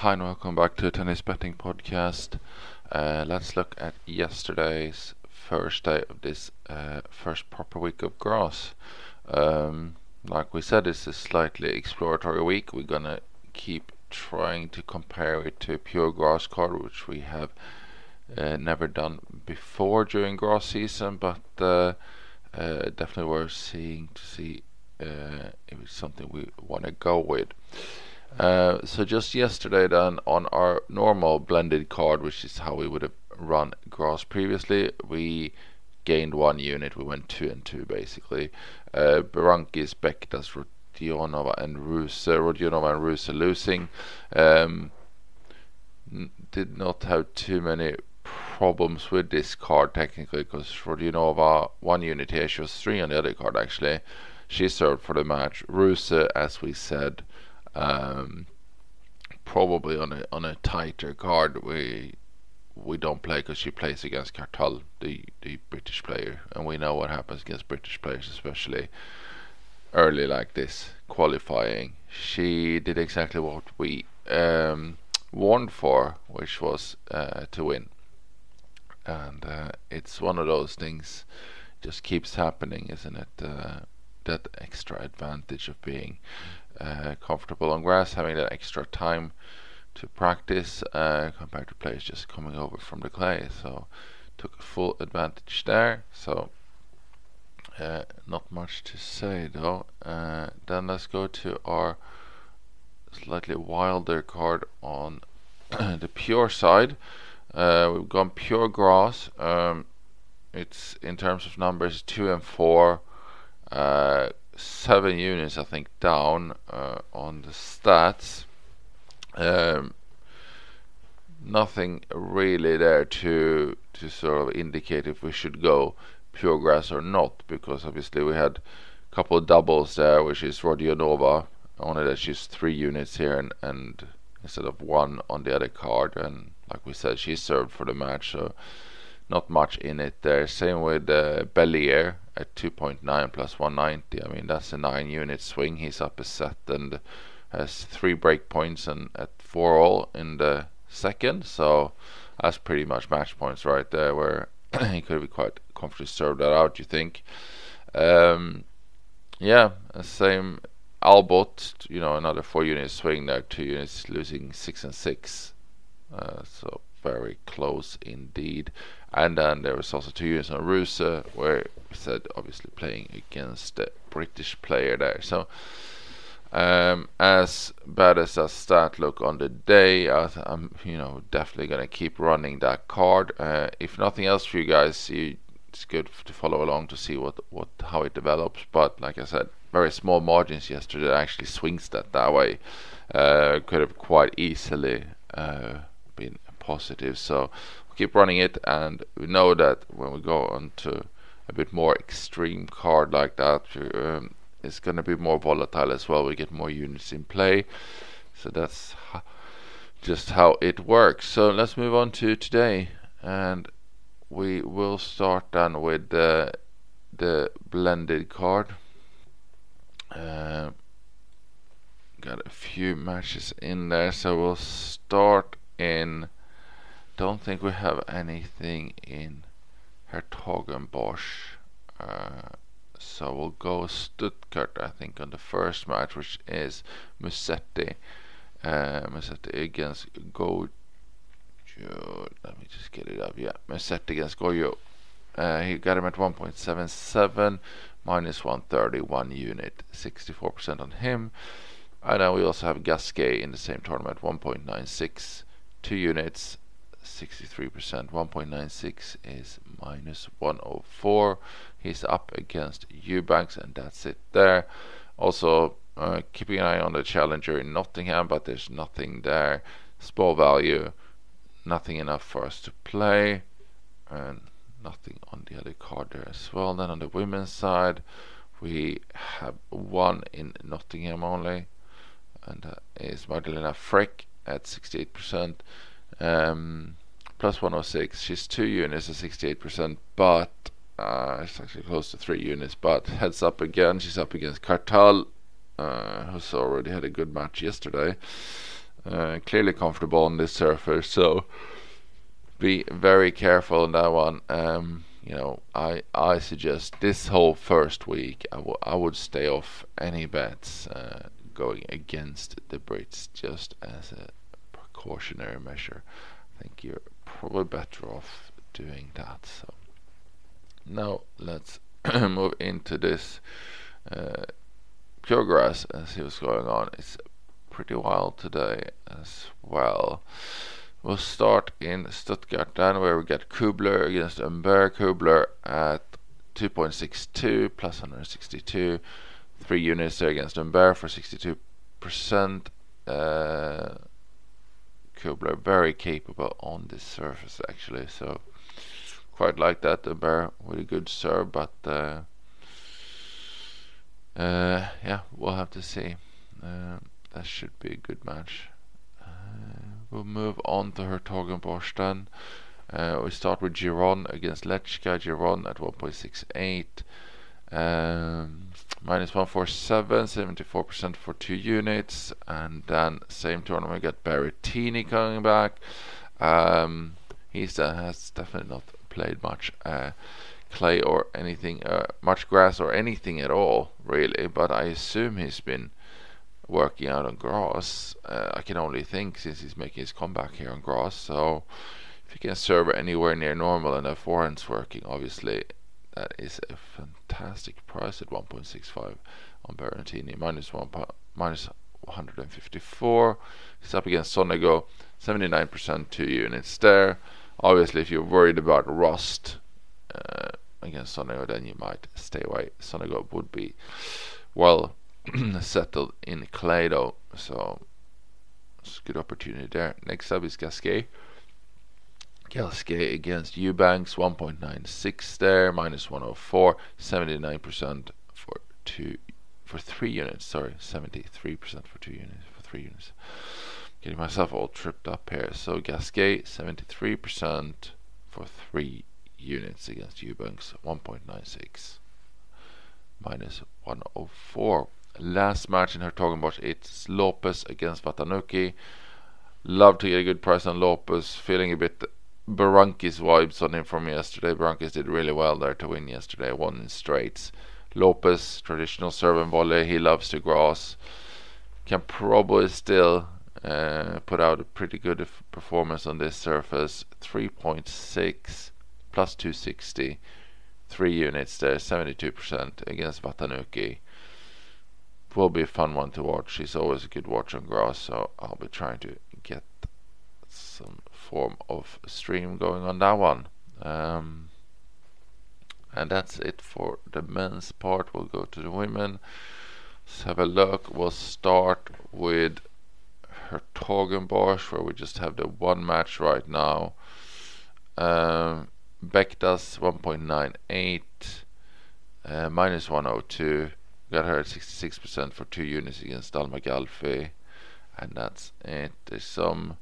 Hi and welcome back to Tennis Betting Podcast. Uh, let's look at yesterday's first day of this uh, first proper week of grass. Um, like we said, it's a slightly exploratory week. We're gonna keep trying to compare it to pure grass card, which we have uh, never done before during grass season, but uh, uh, definitely worth seeing to see uh, if it's something we want to go with. Uh, so just yesterday then on our normal blended card, which is how we would have run grass previously, we gained one unit. We went two and two basically. Uh, Berankis, Bektas, Rodionova and Ruse. Rodionova and Ruse losing. Um, did not have too many problems with this card technically because Rodionova one unit here, she was three on the other card actually. She served for the match. Ruse, as we said, um, probably on a on a tighter card. We we don't play because she plays against Kartal, the the British player, and we know what happens against British players, especially early like this qualifying. She did exactly what we um, warned for, which was uh, to win, and uh, it's one of those things. Just keeps happening, isn't it? Uh, that extra advantage of being uh, comfortable on grass, having that extra time to practice uh, compared to players just coming over from the clay. So took full advantage there. So uh, not much to say though. Uh, then let's go to our slightly wilder card on the pure side. Uh, we've gone pure grass. Um, it's in terms of numbers two and four. Seven units, I think, down uh, on the stats. Um, nothing really there to to sort of indicate if we should go pure grass or not, because obviously we had a couple of doubles there, which is Rodionova, only that she's three units here and, and instead of one on the other card, and like we said, she served for the match, so not much in it there. Same with uh, Bellier at 2.9 plus 190. I mean, that's a 9 unit swing. He's up a set and has 3 break points and at 4 all in the second. So that's pretty much match points right there where he could be quite comfortably served that out, you think. Um, yeah, same Albot, you know, another 4 unit swing there, 2 units losing 6 and 6. Uh, so very close indeed. And then there was also two units on Ruse, where we said obviously playing against the British player there. So um, as bad as that stat look on the day, I am you know definitely gonna keep running that card. Uh, if nothing else for you guys, you, it's good to follow along to see what what how it develops. But like I said, very small margins yesterday actually swings that that way. Uh, could have quite easily uh, been positive. So keep running it, and we know that when we go on to a bit more extreme card like that, um, it's going to be more volatile as well. We get more units in play, so that's just how it works. So let's move on to today, and we will start then with the the blended card. Uh, got a few matches in there, so we'll start in don't think we have anything in Hertogenbosch. Uh, so we'll go Stuttgart, I think, on the first match, which is Musetti. Uh, Musetti against Gojo. Let me just get it up. Yeah, Musetti against Gojo. Uh, he got him at 1.77, minus 131 unit, 64% on him. And then we also have Gasquet in the same tournament, 1.96, two units, 63%. 1.96 is minus 104. He's up against Eubanks, and that's it there. Also, uh, keeping an eye on the challenger in Nottingham, but there's nothing there. Small value, nothing enough for us to play, and nothing on the other card there as well. Then on the women's side, we have one in Nottingham only, and that is Magdalena Frech at 68%. Um, plus 106. She's two units at 68%, but uh, it's actually close to three units. But heads up again. She's up against Kartal, uh, who's already had a good match yesterday. Uh, clearly comfortable on this surface, so be very careful on that one. Um, you know, I I suggest this whole first week I, w- I would stay off any bets uh, going against the Brits just as a precautionary measure. I think you're probably better off doing that. So now let's move into this uh, pure grass and see what's going on. It's pretty wild today as well. We'll start in Stuttgart then, where we get Kubler against Humbert. Kubler at 2.62 plus 162. Three units there against Humbert for 62%. Uh, Kubler very capable on this surface actually, so quite like that. Humbert with a good serve, but uh, uh, yeah, we'll have to see. Uh, that should be a good match. We'll move on to Hertogenbosch then. Uh, we start with Giron against Lechka. Giron at 1.68. Um, minus 147, 74% for two units. And then same tournament we got Berrettini coming back. Um, he's uh, has definitely not played much uh, clay or anything, uh, much grass or anything at all, really. But I assume he's been working out on grass. Uh, I can only think since he's making his comeback here on grass. So if you can serve anywhere near normal and have forehands working, obviously that is a fantastic price at 1.65 on Berrettini minus one minus 154. It's up against Sonego, 79% two units there. Obviously, if you're worried about rust uh, against Sonego, then you might stay away. Sonego would be well settled in clay though, so it's a good opportunity there. Next up is Gasquet. Gasquet against Eubanks, 1.96 there, minus 104, 79% for two, for three units. Sorry, 73% for two units, for three units. Getting myself all tripped up here. So Gasquet, 73% for three units against Eubanks, 1.96, minus 104 last match in Hertogenbosch, it's Lopez against Watanuki. Love to get a good price on Lopez. Feeling a bit Berankis vibes on him from yesterday. Berankis did really well there to win yesterday, one in straights. Lopez, traditional serve and volley, he loves to grass. Can probably still uh, put out a pretty good performance on this surface. 3.6 plus 260. Three units there, 72% against Watanuki will be a fun one to watch. He's always a good watch on grass, so I'll be trying to get some form of stream going on that one. Um, and that's it for the men's part. We'll go to the women. Let's have a look. We'll start with Hertogenbosch, where we just have the one match right now. Um, does 1.98, uh, minus 102. Got her at 66% for two units against Dalma Galfi. And that's it. There's some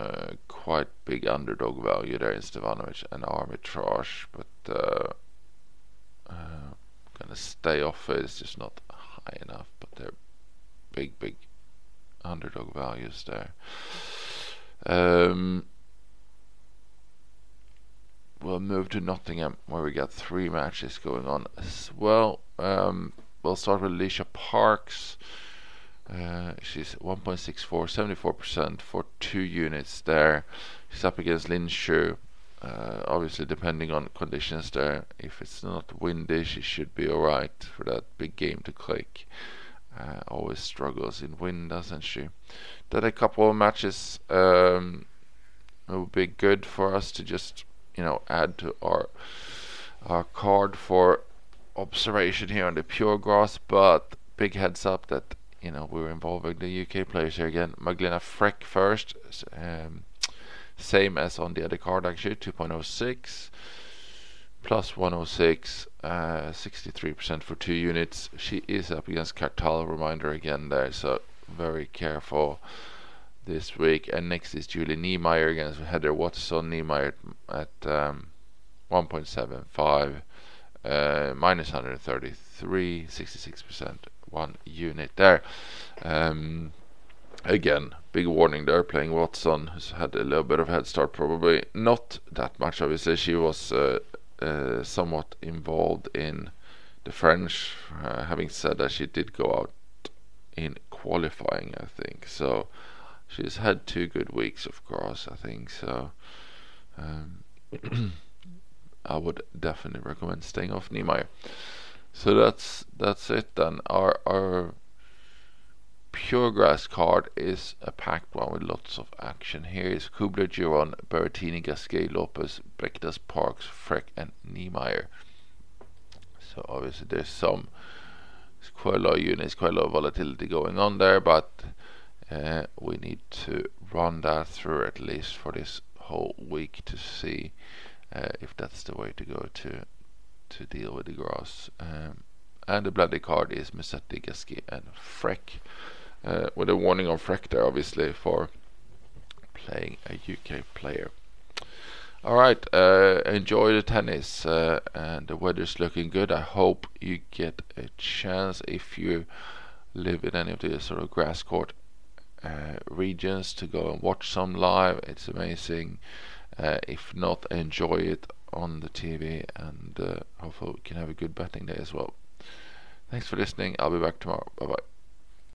uh, quite big underdog value there in Stevanovic and Armitage, but uh, uh, gonna stay off it. It's just not high enough, but they're big, big underdog values there. Um, we'll move to Nottingham, where we got three matches going on as well. Um, we'll start with Alycia Parks. Uh, she's 1.64, 74% for two units there. She's up against Lin Zhu. Uh, obviously, depending on conditions there, if it's not windy, she should be alright for that big game to click. Uh, always struggles in wind, doesn't she? Then a couple of matches um, would be good for us to just, you know, add to our our card for observation here on the pure grass, but big heads up that you know we're involving the UK players here again. Magdalena Frech first, um, same as on the other card actually, 2.06 plus 106, uh, 63% for two units. She is up against Kartal, reminder again there, so very careful this week. And next is Julie Niemeier against Heather Watson. Niemeier at um, 1.75 uh, minus 133, 66%, one unit there. Um, again, big warning there. Playing Watson, who's had a little bit of head start, probably not that much. Obviously, she was uh, uh, somewhat involved in the French. Uh, having said that, she did go out in qualifying, I think. So she's had two good weeks, of course. I think so. Um, I would definitely recommend staying off Niemeier. So that's that's it then. Our our pure grass card is a packed one with lots of action. Here is Kubler, Giron, Berrettini, Gasquet, Lopez, Bektas, Parks, Frech, and Niemeier. So obviously there's some there's quite a lot of units, quite a lot of volatility going on there, but uh, we need to run that through at least for this whole week to see uh, if that's the way to go to to deal with the grass. Um, and the bloody card is Musetti, Gasquet, and Frech. Uh, with a warning on Frech there, obviously, for playing a UK player. All right, uh, enjoy the tennis, uh, and the weather's looking good. I hope you get a chance if you live in any of the sort of grass court uh, regions to go and watch some live. It's amazing. Uh, if not, enjoy it on the TV, and uh, hopefully we can have a good betting day as well. Thanks for listening. I'll be back tomorrow. Bye bye.